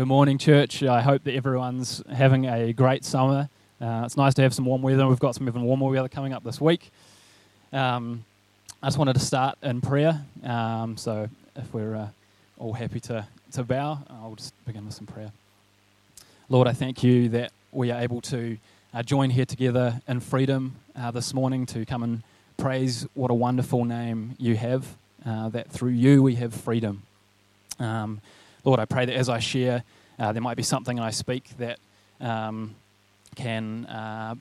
good morning, church. I hope that everyone's having a great summer. Uh, it's nice to have some warm weather. We've got some even warmer weather coming up this week. Um, I just wanted to start in prayer. Um, so if we're uh, all happy to, to bow, I'll just begin with some prayer. Lord, I thank you that we are able to uh, join here together in freedom uh, this morning to come and praise what a wonderful name you have, uh, that through you we have freedom. Um, Lord, I pray that as I share, uh, there might be something I speak that um, can uh,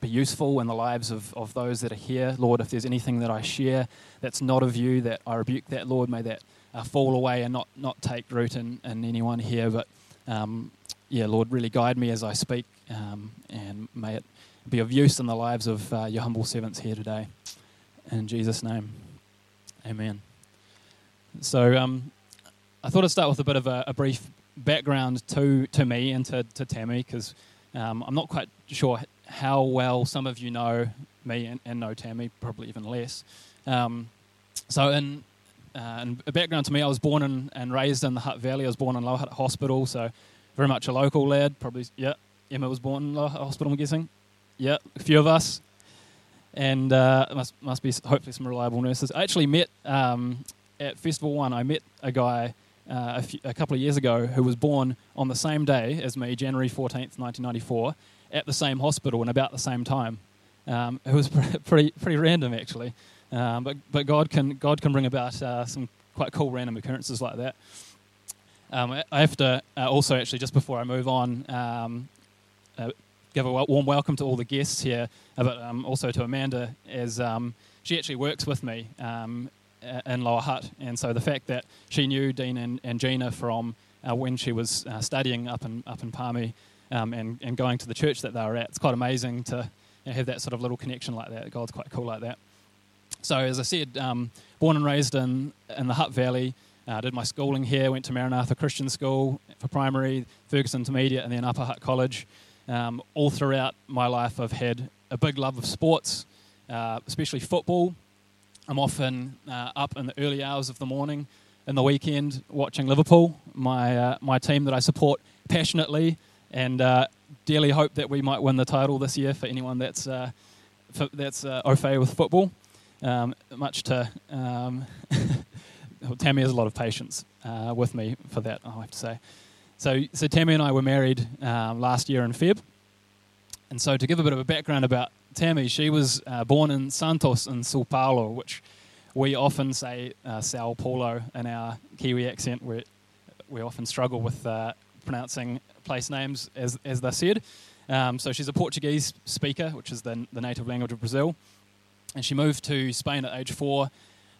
be useful in the lives of, of those that are here. Lord, if there's anything that I share that's not of you, that I rebuke that, Lord, may that uh, fall away and not, not take root in, in anyone here. But um, yeah, Lord, really guide me as I speak, um, and may it be of use in the lives of uh, your humble servants here today. In Jesus' name, amen. So, um, I thought I'd start with a bit of a, a brief background to, to me and to, to Tammy because um, I'm not quite sure how well some of you know me and, and know Tammy, probably even less. Um, so, in, uh, in a background to me, I was born in, and raised in the Hutt Valley. I was born in Lower Hutt Hospital, so very much a local lad. Probably, yeah. Emma was born in Lower Hutt Hospital, I'm guessing. Yeah, a few of us. And uh, must, must be hopefully some reliable nurses. I actually met um, at Festival One, I met a guy uh, a, few, a, couple of years ago who was born on the same day as me, January 14th, 1994, at the same hospital and about the same time. Um, it was pretty, pretty random, actually. Um, but but God, can, God can bring about uh, some quite cool random occurrences like that. Um, I have to uh, also, actually, just before I move on, um, uh, give a warm welcome to all the guests here, uh, but um, also to Amanda, as um, she actually works with me in Lower Hutt. And so the fact that she knew Dean and, and Gina from uh, when she was uh, studying up in, up in Palmy um, and, and going to the church that they were at, it's quite amazing to have that sort of little connection like that. God's quite cool like that. So, as I said, um, born and raised in, in the Hutt Valley, uh, did my schooling here, went to Maranatha Christian School for primary, Ferguson Intermediate, and then Upper Hutt College. Um, all throughout my life, I've had a big love of sports, uh, especially football. I'm often uh, up in the early hours of the morning in the weekend watching Liverpool, my, uh, my team that I support passionately, and uh, dearly hope that we might win the title this year for anyone that's, uh, for, that's uh, au fait with football. Um, much to um, Tammy has a lot of patience uh, with me for that, I have to say. So, so Tammy and I were married um, last year in Feb. And so, to give a bit of a background about Tammy, she was uh, born in Santos in Sao Paulo, which we often say uh, Sao Paulo in our Kiwi accent. We, we often struggle with uh, pronouncing place names as, as they're said. Um, so she's a Portuguese speaker, which is the, the native language of Brazil. And she moved to Spain at age four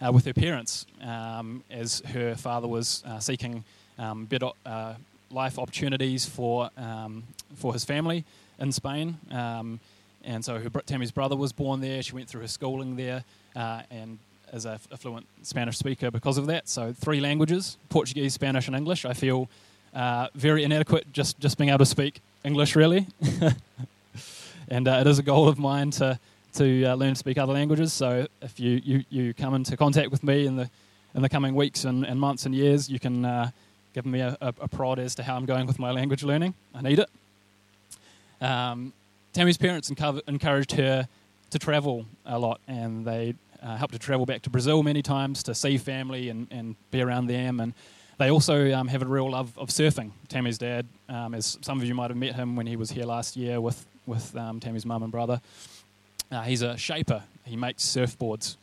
uh, with her parents um, as her father was uh, seeking um, better uh, life opportunities for, um, for his family in Spain. Um, and so her, Tammy's brother was born there. She went through her schooling there uh, and is a, a, fluent Spanish speaker because of that. So three languages, Portuguese, Spanish, and English. I feel uh, very inadequate just, just being able to speak English, really. and uh, it is a goal of mine to, to uh, learn to speak other languages. So if you, you, you come into contact with me in the, in the coming weeks and, and months and years, you can uh, give me a, a, a prod as to how I'm going with my language learning. I need it. Um, Tammy's parents encouraged her to travel a lot, and they uh, helped her travel back to Brazil many times to see family and, and be around them. And they also um, have a real love of surfing. Tammy's dad, um, as some of you might have met him when he was here last year with, with um, Tammy's mum and brother, uh, he's a shaper. He makes surfboards,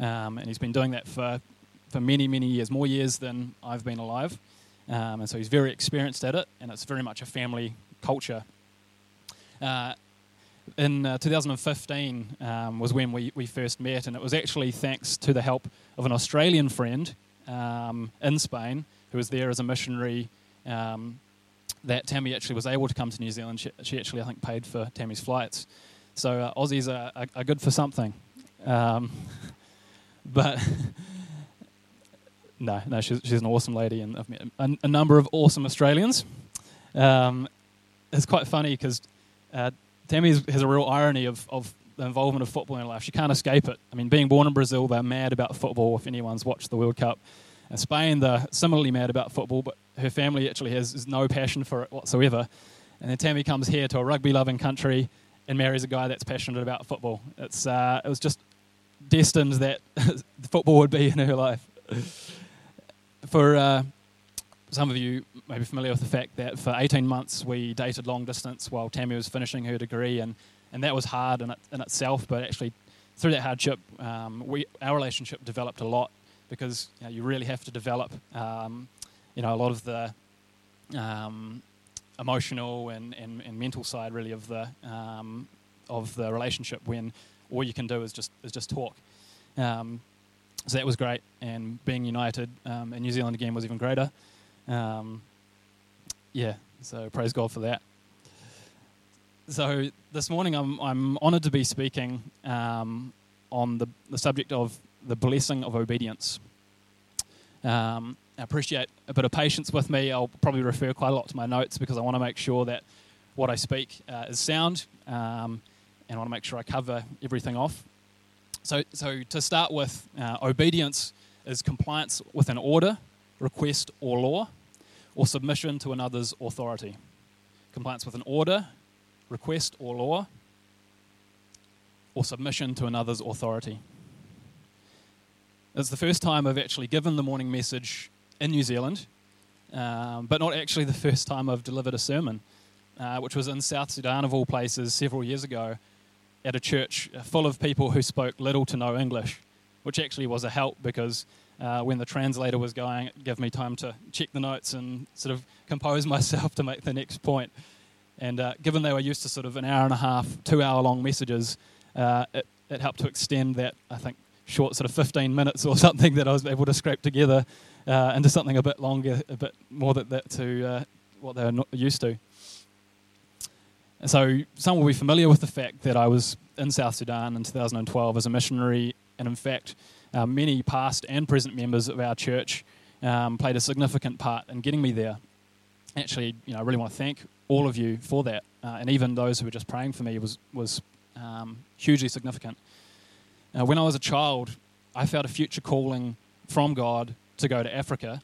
um, and he's been doing that for, for many, many years, more years than I've been alive. Um, and so he's very experienced at it, and it's very much a family culture. Uh, in uh, 2015 um, was when we, we first met, and it was actually thanks to the help of an Australian friend um, in Spain who was there as a missionary um, that Tammy actually was able to come to New Zealand. She, she actually, I think, paid for Tammy's flights. So uh, Aussies are, are, are, good for something. Um, but no, no, she's, she's an awesome lady, and I've met a, a number of awesome Australians. Um, it's quite funny because uh, Tammy has a real irony of, of the involvement of football in her life. She can't escape it. I mean, being born in Brazil, they're mad about football if anyone's watched the World Cup. Uh, Spain, they're similarly mad about football, but her family actually has, no passion for it whatsoever. And then Tammy comes here to a rugby loving country and marries a guy that's passionate about football. It's, uh, it was just destined that football would be in her life. For uh, some of you may be familiar with the fact that for 18 months we dated long distance while Tammy was finishing her degree, and, and that was hard in, it, in itself, but actually through that hardship, um, we, our relationship developed a lot because you, know, you really have to develop um, you know, a lot of the um, emotional and, and, and, mental side really of the, um, of the relationship when all you can do is just, is just talk. Um, so that was great, and being united um, in New Zealand again was even greater. Yeah, so praise God for that so this morning I'm, I'm honoured to be speaking um, on the, the subject of the blessing of obedience. Um, I appreciate a bit of patience with me. I'll probably refer quite a lot to my notes because I want to make sure that what I speak uh, is sound um, and I want to make sure I cover everything off. So, so to start with, uh, obedience is compliance with an order, request, or law, or submission to another's authority. Compliance with an order, request or law, or submission to another's authority. It's the first time I've actually given the morning message in New Zealand, um, but not actually the first time I've delivered a sermon, uh, which was in South Sudan, of all places, several years ago, at a church full of people who spoke little to no English, which actually was a help because uh, when the translator was going, it gave me time to check the notes and sort of compose myself to make the next point. And uh, given they were used to sort of an hour and a half, two hour long messages, uh, it, it helped to extend that, I think, short sort of 15 minutes or something that I was able to scrape together uh, into something a bit longer, a bit more that, to uh, what they were used to. so some will be familiar with the fact that I was in South Sudan in 2012 as a missionary, and in fact, uh, many past and present members of our church um, played a significant part in getting me there. Actually, you know, I really want to thank all of you for that, uh, and even those who were just praying for me was was um, hugely significant. Uh, when I was a child, I felt a future calling from God to go to Africa,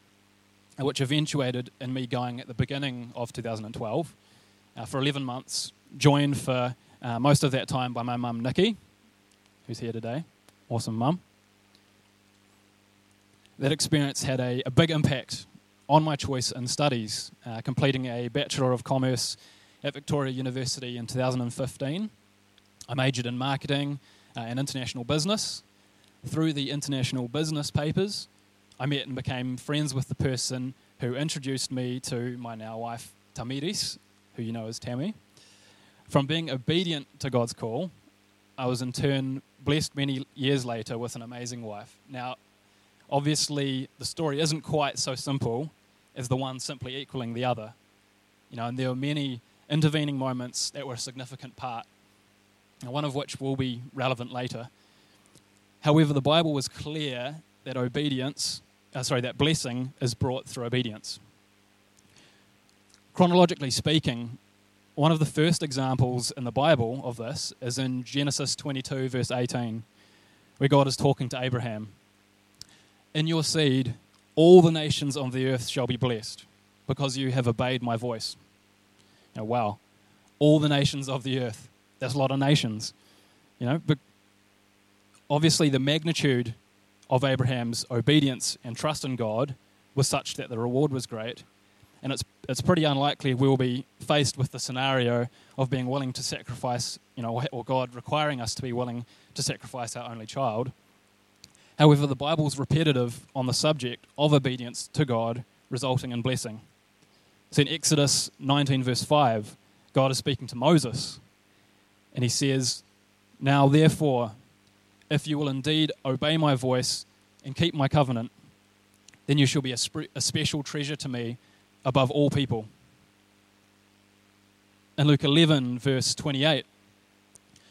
which eventuated in me going at the beginning of 2012 uh, for 11 months, joined for uh, most of that time by my mum Nikki, who's here today. Awesome mum. That experience had a, a big impact on my choice in studies, uh, completing a Bachelor of Commerce at Victoria University in 2015. I majored in marketing uh, and international business. Through the international business papers, I met and became friends with the person who introduced me to my now wife, Tamiris, who you know as Tammy. From being obedient to God's call, I was in turn blessed many years later with an amazing wife. Now, obviously, the story isn't quite so simple, as the one simply equaling the other. You know, and there were many intervening moments that were a significant part, one of which will be relevant later. However, the Bible was clear that obedience, uh, sorry, that blessing is brought through obedience. Chronologically speaking, one of the first examples in the Bible of this is in Genesis 22, verse 18, where God is talking to Abraham. In your seed, all the nations on the earth shall be blessed because you have obeyed my voice. Know, wow. All the nations of the earth. That's a lot of nations. You know, but obviously the magnitude of Abraham's obedience and trust in God was such that the reward was great. And it's, it's pretty unlikely we'll be faced with the scenario of being willing to sacrifice, you know, or God requiring us to be willing to sacrifice our only child. However, the Bible's repetitive on the subject of obedience to God resulting in blessing. So in Exodus 19, verse 5, God is speaking to Moses, and he says, Now therefore, if you will indeed obey my voice and keep my covenant, then you shall be a, spe- a special treasure to me above all people. In Luke 11, verse 28,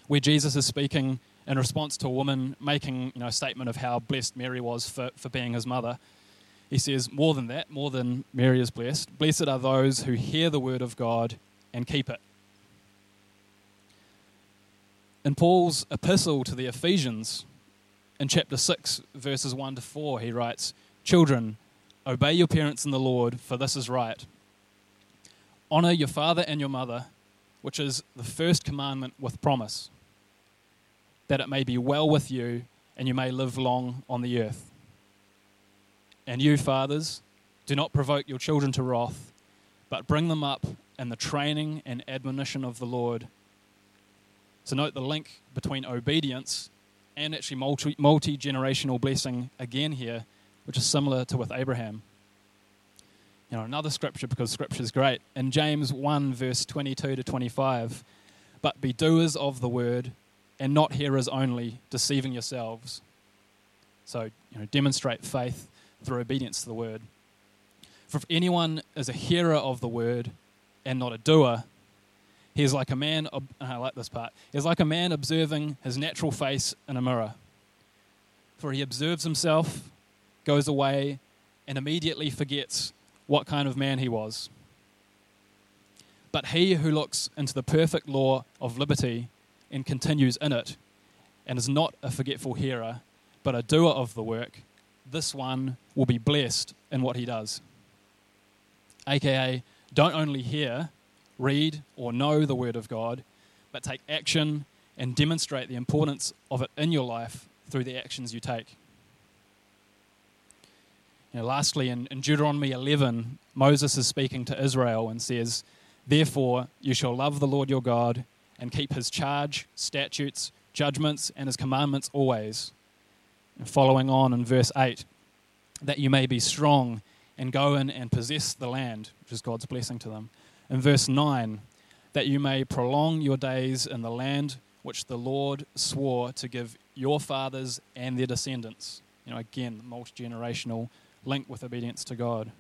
where Jesus is speaking in response to a woman making you know, a statement of how blessed Mary was for, for being his mother. He says, More than that, more than Mary is blessed, blessed are those who hear the word of God and keep it. In Paul's epistle to the Ephesians, in chapter 6, verses 1 to 4, he writes, Children, Obey your parents in the Lord, for this is right. Honor your father and your mother, which is the first commandment with promise, that it may be well with you and you may live long on the earth. And you, fathers, do not provoke your children to wrath, but bring them up in the training and admonition of the Lord. So, note the link between obedience and actually multi generational blessing again here, which is similar to with Abraham. You know, another scripture because scripture is great. In James 1, verse 22 to 25, but be doers of the word and not hearers only, deceiving yourselves. So, you know, demonstrate faith through obedience to the word. For if anyone is a hearer of the word and not a doer, he is like a man, I like this part, he is like a man observing his natural face in a mirror. For he observes himself, goes away, and immediately forgets what kind of man he was. But he who looks into the perfect law of liberty and continues in it, and is not a forgetful hearer, but a doer of the work, this one will be blessed in what he does. AKA, don't only hear, read, or know the Word of God, but take action and demonstrate the importance of it in your life through the actions you take. You know, lastly, in, in Deuteronomy 11, Moses is speaking to Israel and says, Therefore, you shall love the Lord your God and keep his charge, statutes, judgments, and his commandments always. And following on in verse 8, that you may be strong and go in and possess the land, which is God's blessing to them. In verse 9, that you may prolong your days in the land which the Lord swore to give your fathers and their descendants. You know, again, multi generational link with obedience to God.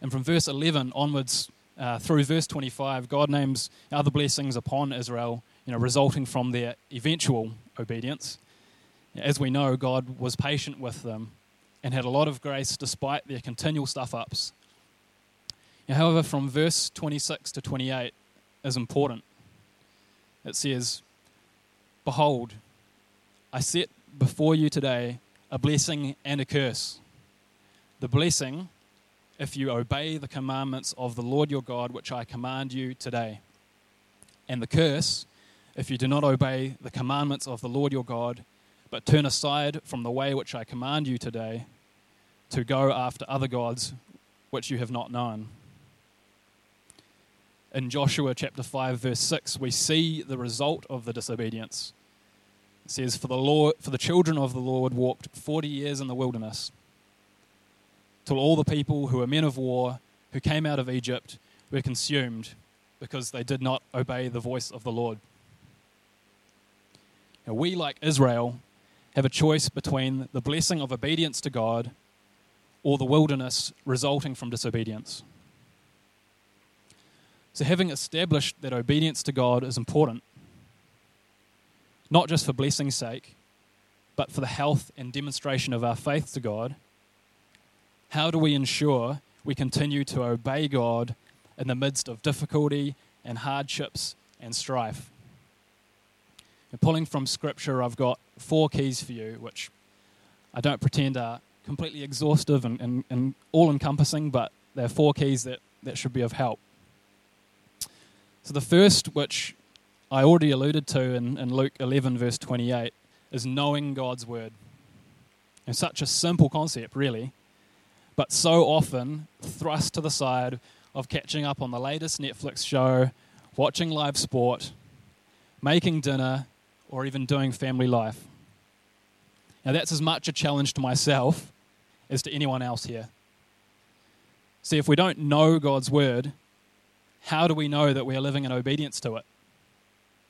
And from verse 11 onwards uh, through verse 25, God names other blessings upon Israel, you know, resulting from their eventual obedience. As we know, God was patient with them and had a lot of grace despite their continual stuff ups. However, from verse 26 to 28 is important. It says, Behold, I set before you today a blessing and a curse. The blessing, if you obey the commandments of the Lord your God, which I command you today. And the curse, if you do not obey the commandments of the Lord your God, but turn aside from the way which I command you today to go after other gods which you have not known. In Joshua chapter 5 verse 6 we see the result of the disobedience. It says for the Lord for the children of the Lord walked 40 years in the wilderness till all the people who were men of war who came out of Egypt were consumed because they did not obey the voice of the Lord. Now, we, like Israel, have a choice between the blessing of obedience to God or the wilderness resulting from disobedience. So, having established that obedience to God is important, not just for blessing's sake, but for the health and demonstration of our faith to God, how do we ensure we continue to obey God in the midst of difficulty and hardships and strife? And pulling from Scripture, I've got four keys for you, which I don't pretend are completely exhaustive and, and, and all encompassing, but they're four keys that, that should be of help. So, the first, which I already alluded to in, in Luke 11, verse 28, is knowing God's word. And such a simple concept, really, but so often thrust to the side of catching up on the latest Netflix show, watching live sport, making dinner, or even doing family life. Now, that's as much a challenge to myself as to anyone else here. See, if we don't know God's word, how do we know that we are living in obedience to it?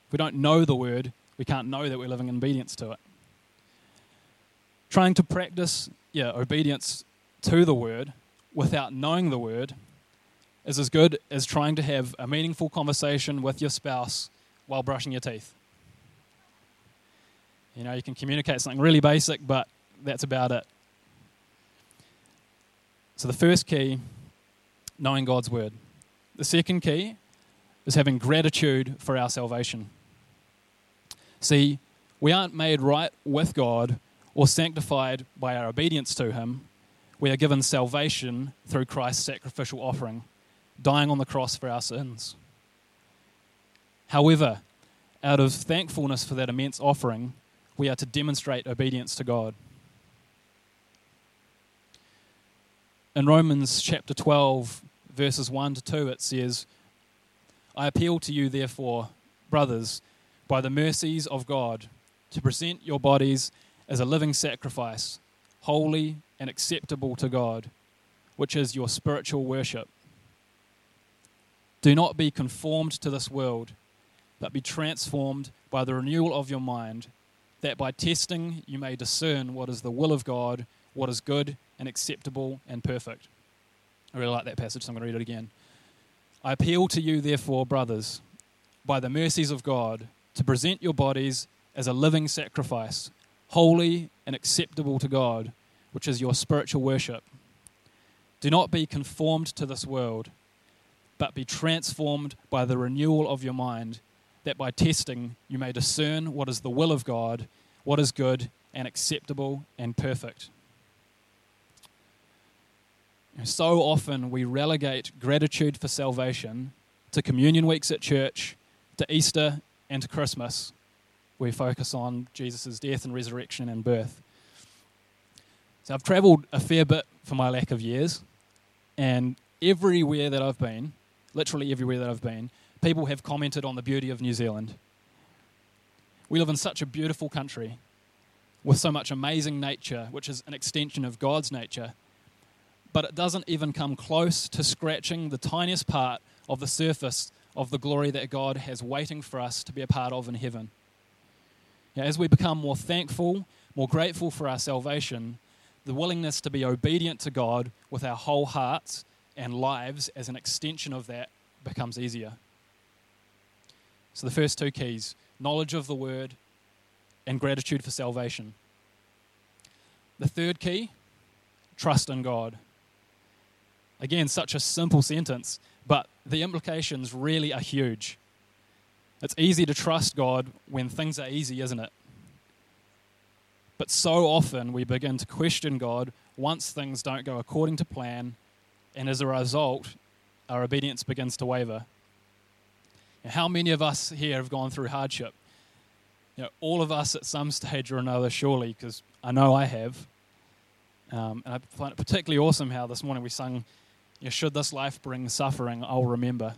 If we don't know the word, we can't know that we're living in obedience to it. Trying to practice, yeah, obedience to the word without knowing the word is as good as trying to have a meaningful conversation with your spouse while brushing your teeth. You know, you can communicate something really basic, but that's about it. So the first key, knowing God's word. The second key is having gratitude for our salvation. See, we aren't made right with God or sanctified by our obedience to Him. We are given salvation through Christ's sacrificial offering, dying on the cross for our sins. However, out of thankfulness for that immense offering, we are to demonstrate obedience to God. In Romans chapter 12, verses 1 to 2, it says, I appeal to you, therefore, brothers, by the mercies of God, to present your bodies as a living sacrifice, holy and acceptable to God, which is your spiritual worship. Do not be conformed to this world, but be transformed by the renewal of your mind, that by testing you may discern what is the will of God, what is good and acceptable and perfect. I really like that passage, so I'm going to read it again. I appeal to you, therefore, brothers, by the mercies of God, to present your bodies as a living sacrifice, holy and acceptable to God, which is your spiritual worship. Do not be conformed to this world, but be transformed by the renewal of your mind, that by testing you may discern what is the will of God, what is good and acceptable and perfect. So often we relegate gratitude for salvation to communion weeks at church, to Easter, and to Christmas. We focus on Jesus' death and resurrection and birth. So I've travelled a fair bit for my lack of years, and everywhere that I've been, literally everywhere that I've been, people have commented on the beauty of New Zealand. We live in such a beautiful country with so much amazing nature, which is an extension of God's nature but it doesn't even come close to scratching the tiniest part of the surface of the glory that God has waiting for us to be a part of in heaven. as we become more thankful, more grateful for our salvation, the willingness to be obedient to God with our whole hearts and lives as an extension of that becomes easier. So, the first two keys knowledge of the word and gratitude for salvation. The third key trust in God. Again, such a simple sentence, but the implications really are huge. It's easy to trust God when things are easy, isn't it? But so often we begin to question God once things don't go according to plan, and as a result, our obedience begins to waver. How many of us here have gone through hardship? You know, all of us at some stage or another, surely, because I know I have. Um, and I find it particularly awesome how this morning we sung you should this life bring suffering, I'll remember.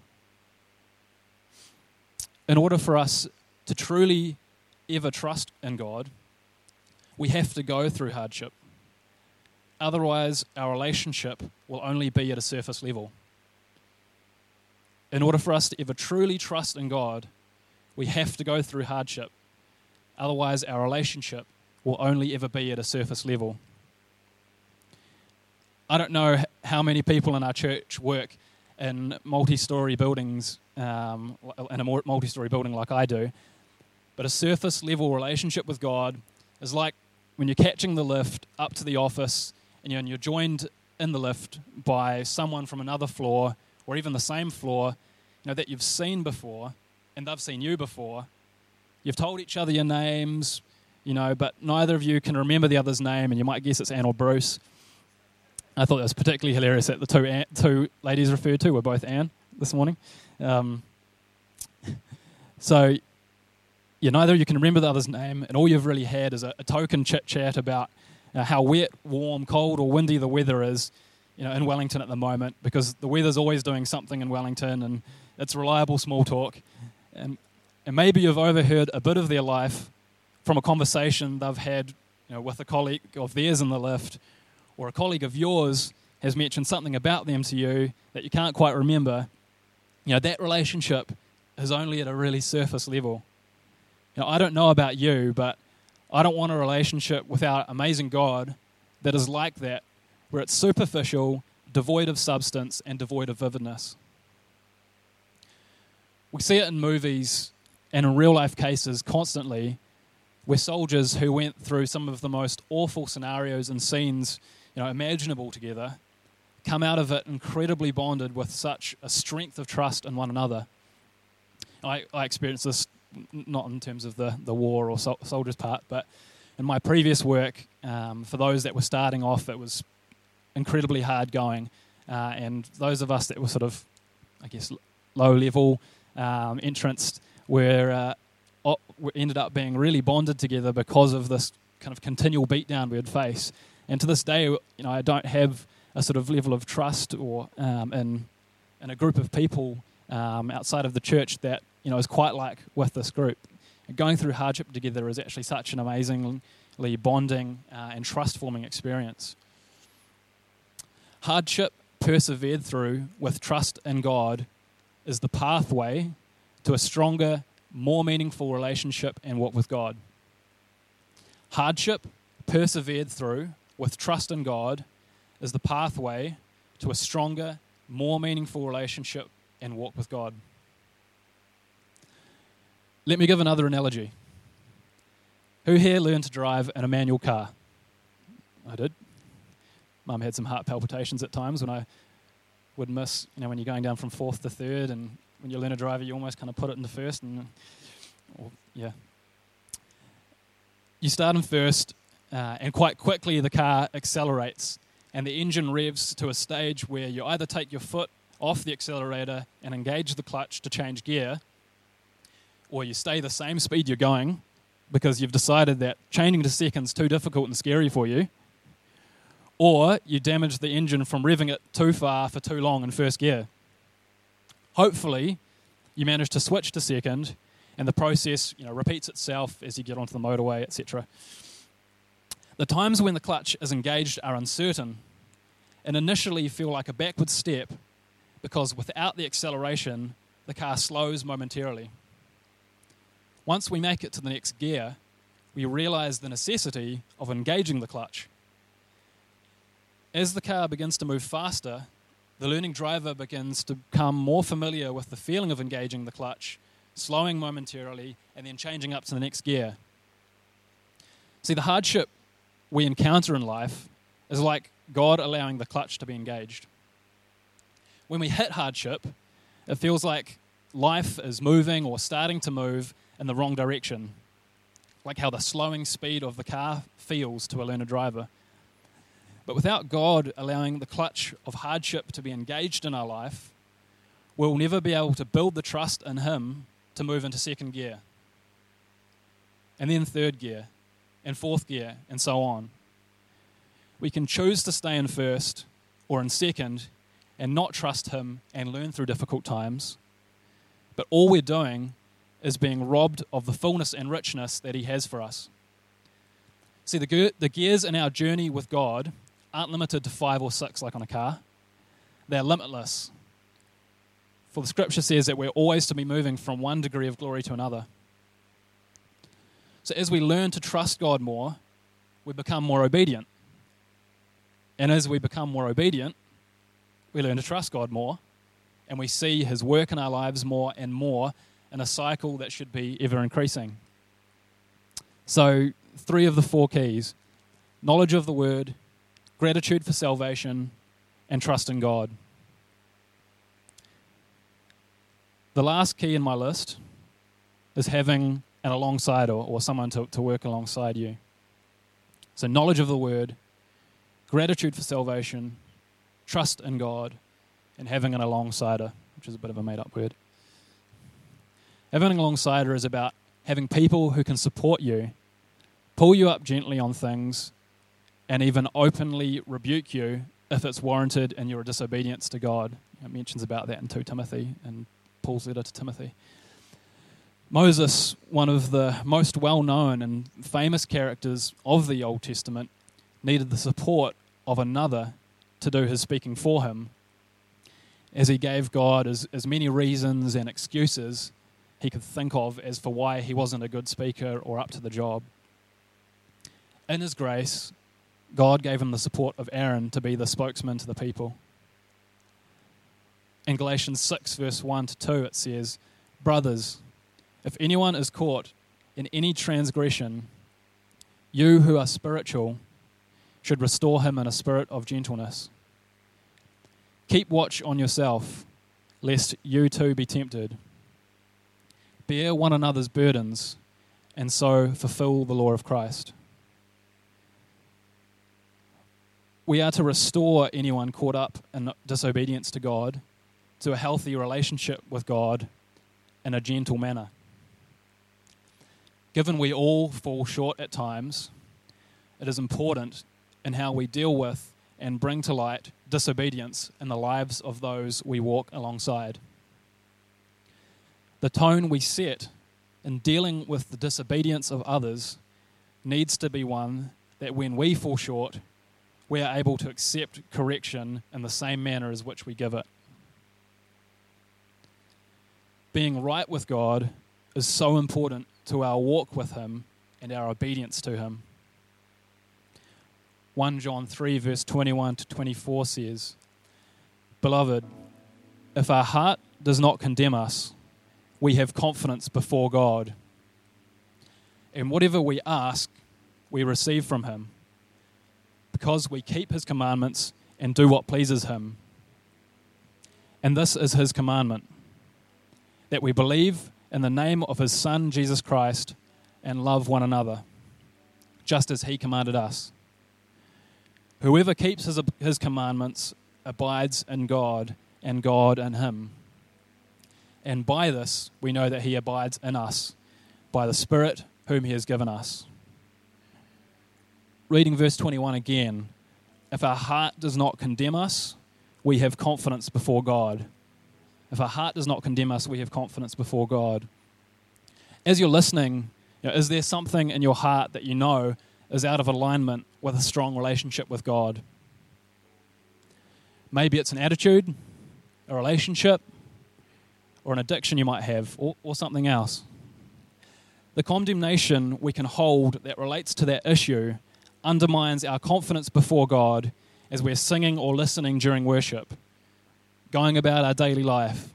In order for us to truly ever trust in God, we have to go through hardship. Otherwise, our relationship will only be at a surface level. In order for us to ever truly trust in God, we have to go through hardship. Otherwise, our relationship will only ever be at a surface level. I don't know how many people in our church work in multi story buildings, um, in a multi story building like I do, but a surface level relationship with God is like when you're catching the lift up to the office and you're, joined in the lift by someone from another floor or even the same floor you know, that you've seen before and they've seen you before. You've told each other your names, you know, but neither of you can remember the other's name, and you might guess it's Anne or Bruce. I thought it was particularly hilarious that the two, two ladies referred to were both Anne this morning. Um, so, yeah, neither of you can remember the other's name, and all you've really had is a, a token chit chat about uh, how wet, warm, cold, or windy the weather is, you know, in Wellington at the moment, because the weather's always doing something in Wellington, and it's reliable small talk. And, and maybe you've overheard a bit of their life from a conversation they've had you know, with a colleague of theirs in the lift or a colleague of yours has mentioned something about them to you that you can't quite remember, you know, that relationship is only at a really surface level. You know, I don't know about you, but I don't want a relationship with our amazing God that is like that, where it's superficial, devoid of substance, and devoid of vividness. We see it in movies and in real life cases constantly, where soldiers who went through some of the most awful scenarios and scenes you know, imaginable together, come out of it incredibly bonded with such a strength of trust in one another. I, I experienced this not in terms of the, the war or sol- soldiers part, but in my previous work, um, for those that were starting off, it was incredibly hard going. Uh, and those of us that were sort of, I guess, low level um, entranced were, uh, ended up being really bonded together because of this kind of continual beatdown we would face. And to this day, you know, I don't have a sort of level of trust or um, in in a group of people um, outside of the church that you know is quite like with this group. Going through hardship together is actually such an amazingly bonding uh, and trust forming experience. Hardship persevered through with trust in God is the pathway to a stronger, more meaningful relationship and walk with God. Hardship persevered through with trust in God is the pathway to a stronger, more meaningful relationship and walk with God. Let me give another analogy. Who here learned to drive in a manual car? I did. Mum had some heart palpitations at times when I would miss, you know, when you're going down from fourth to third, and when you learn a driver, you almost kind of put it in the first, and or, yeah. You start in first, uh, and quite quickly the car accelerates, and the engine revs to a stage where you either take your foot off the accelerator and engage the clutch to change gear, or you stay the same speed you're going because you've decided that changing to second is too difficult and scary for you, or you damage the engine from revving it too far for too long in first gear. Hopefully, you manage to switch to second, and the process you know, repeats itself as you get onto the motorway, etc. The times when the clutch is engaged are uncertain and initially feel like a backward step because without the acceleration, the car slows momentarily. Once we make it to the next gear, we realize the necessity of engaging the clutch. As the car begins to move faster, the learning driver begins to become more familiar with the feeling of engaging the clutch, slowing momentarily, and then changing up to the next gear. See, the hardship we encounter in life is like God allowing the clutch to be engaged. When we hit hardship, it feels like life is moving or starting to move in the wrong direction, like how the slowing speed of the car feels to a learner driver. But without God allowing the clutch of hardship to be engaged in our life, we'll never be able to build the trust in Him to move into second gear, and then third gear, and fourth gear, and so on. We can choose to stay in first or in second and not trust Him and learn through difficult times. But all we're doing is being robbed of the fullness and richness that He has for us. See, the, the gears in our journey with God aren't limited to five or six like on a car, they're limitless. For the scripture says that we're always to be moving from one degree of glory to another. So, as we learn to trust God more, we become more obedient. And as we become more obedient, we learn to trust God more, and we see His work in our lives more and more in a cycle that should be ever increasing. So, three of the four keys knowledge of the Word, gratitude for salvation, and trust in God. The last key in my list is having an alongside or, or someone to, to work alongside you. So, knowledge of the Word, gratitude for salvation, trust in God, and having an alongsider, which is a bit of a made up word. Having alongsider is about having people who can support you, pull you up gently on things, and even openly rebuke you if it's warranted in your disobedience to God. It mentions about that in 2 Timothy and Paul's letter to Timothy. Moses, one of the most well known and famous characters of the Old Testament, needed the support of another to do his speaking for him, as he gave God as, as many reasons and excuses he could think of as for why he wasn't a good speaker or up to the job. In his grace, God gave him the support of Aaron to be the spokesman to the people. In Galatians 6, verse 1 to 2, it says, Brothers, if anyone is caught in any transgression, you who are spiritual should restore him in a spirit of gentleness. Keep watch on yourself, lest you too be tempted bear one another's burdens, and so fulfill the law of Christ. we are to restore anyone caught up in disobedience to God to a healthy relationship with God in a gentle manner. Given we all fall short at times, it is important in how we deal with and bring to light disobedience in the lives of those we walk alongside. The tone we set in dealing with the disobedience of others needs to be one that when we fall short, we are able to accept correction in the same manner as which we give it. Being right with God is so important to our walk with Him and our obedience to Him. 1 John 3, verse 21 to 24 says, Beloved, if our heart does not condemn us, we have confidence before God. And whatever we ask, we receive from Him, because we keep His commandments and do what pleases Him. And this is His commandment that we believe in the name of His Son, Jesus Christ, and love one another, just as He commanded us. Whoever keeps his, his commandments abides in God, and God in him. And by this we know that he abides in us, by the Spirit whom he has given us. Reading verse 21 again if our heart does not condemn us, we have confidence before God. If our heart does not condemn us, we have confidence before God. As you're listening, you know, is there something in your heart that you know is out of alignment with a strong relationship with God. Maybe it's an attitude, a relationship, or an addiction you might have, or, or something else. The condemnation we can hold that relates to that issue undermines our confidence before God as we're singing or listening during worship, going about our daily life,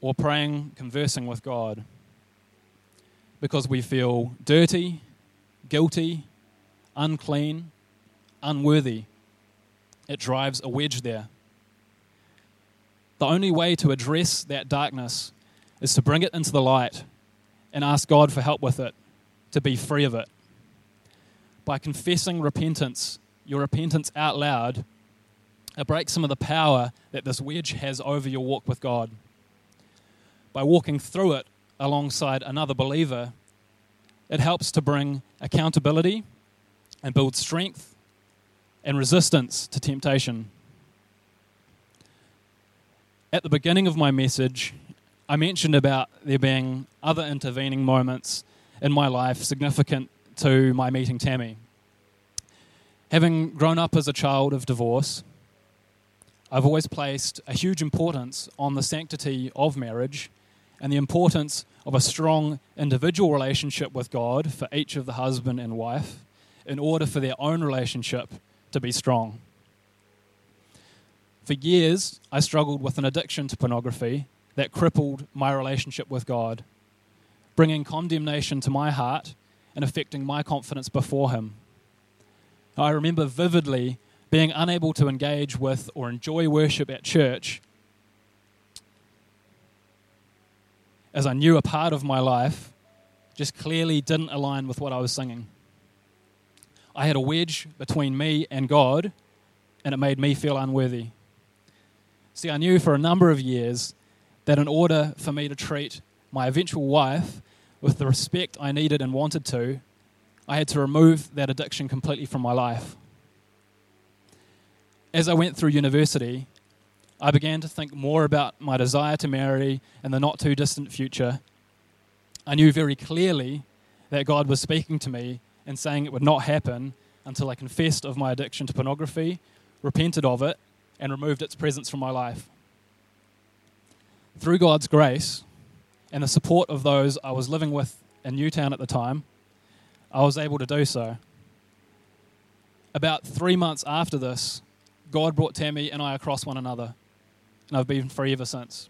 or praying, conversing with God. Because we feel dirty, guilty, unclean, unworthy. It drives a wedge there. The only way to address that darkness is to bring it into the light and ask God for help with it, to be free of it. By confessing repentance, your repentance out loud, it breaks some of the power that this wedge has over your walk with God. By walking through it alongside another believer, it helps to bring accountability and build strength and resistance to temptation. At the beginning of my message, I mentioned about there being other intervening moments in my life significant to my meeting Tammy. Having grown up as a child of divorce, I've always placed a huge importance on the sanctity of marriage and the importance of a strong individual relationship with God for each of the husband and wife in order for their own relationship to be strong. For years, I struggled with an addiction to pornography that crippled my relationship with God, bringing condemnation to my heart and affecting my confidence before Him. I remember vividly being unable to engage with or enjoy worship at church as I knew a part of my life just clearly didn't align with what I was singing. I had a wedge between me and God, and it made me feel unworthy. See, I knew for a number of years that in order for me to treat my eventual wife with the respect I needed and wanted to, I had to remove that addiction completely from my life. As I went through university, I began to think more about my desire to marry in the not too distant future. I knew very clearly that God was speaking to me and saying it would not happen until I confessed of my addiction to pornography, repented of it, and removed its presence from my life. Through God's grace and the support of those I was living with in Newtown at the time, I was able to do so. About three months after this, God brought Tammy and I across one another and I've been free ever since.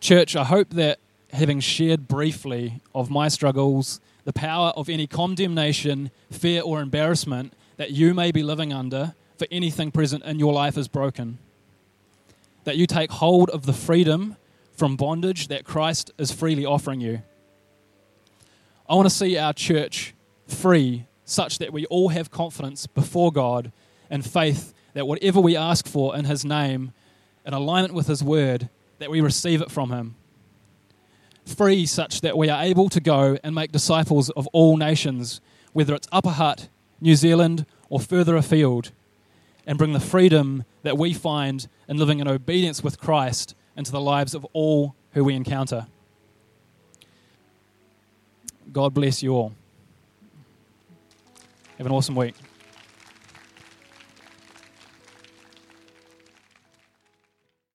Church, I hope that having shared briefly of my struggles, the power of any condemnation, fear, or embarrassment that you may be living under for anything present in your life is broken. That you take hold of the freedom from bondage that Christ is freely offering you. I want to see our church free such that we all have confidence before God and faith that whatever we ask for in His name, in alignment with His word, that we receive it from Him. Free such that we are able to go and make disciples of all nations, whether it's Upper Hutt, New Zealand, or further afield, and bring the freedom that we find in living in obedience with Christ into the lives of all who we encounter. God bless you all. Have an awesome week.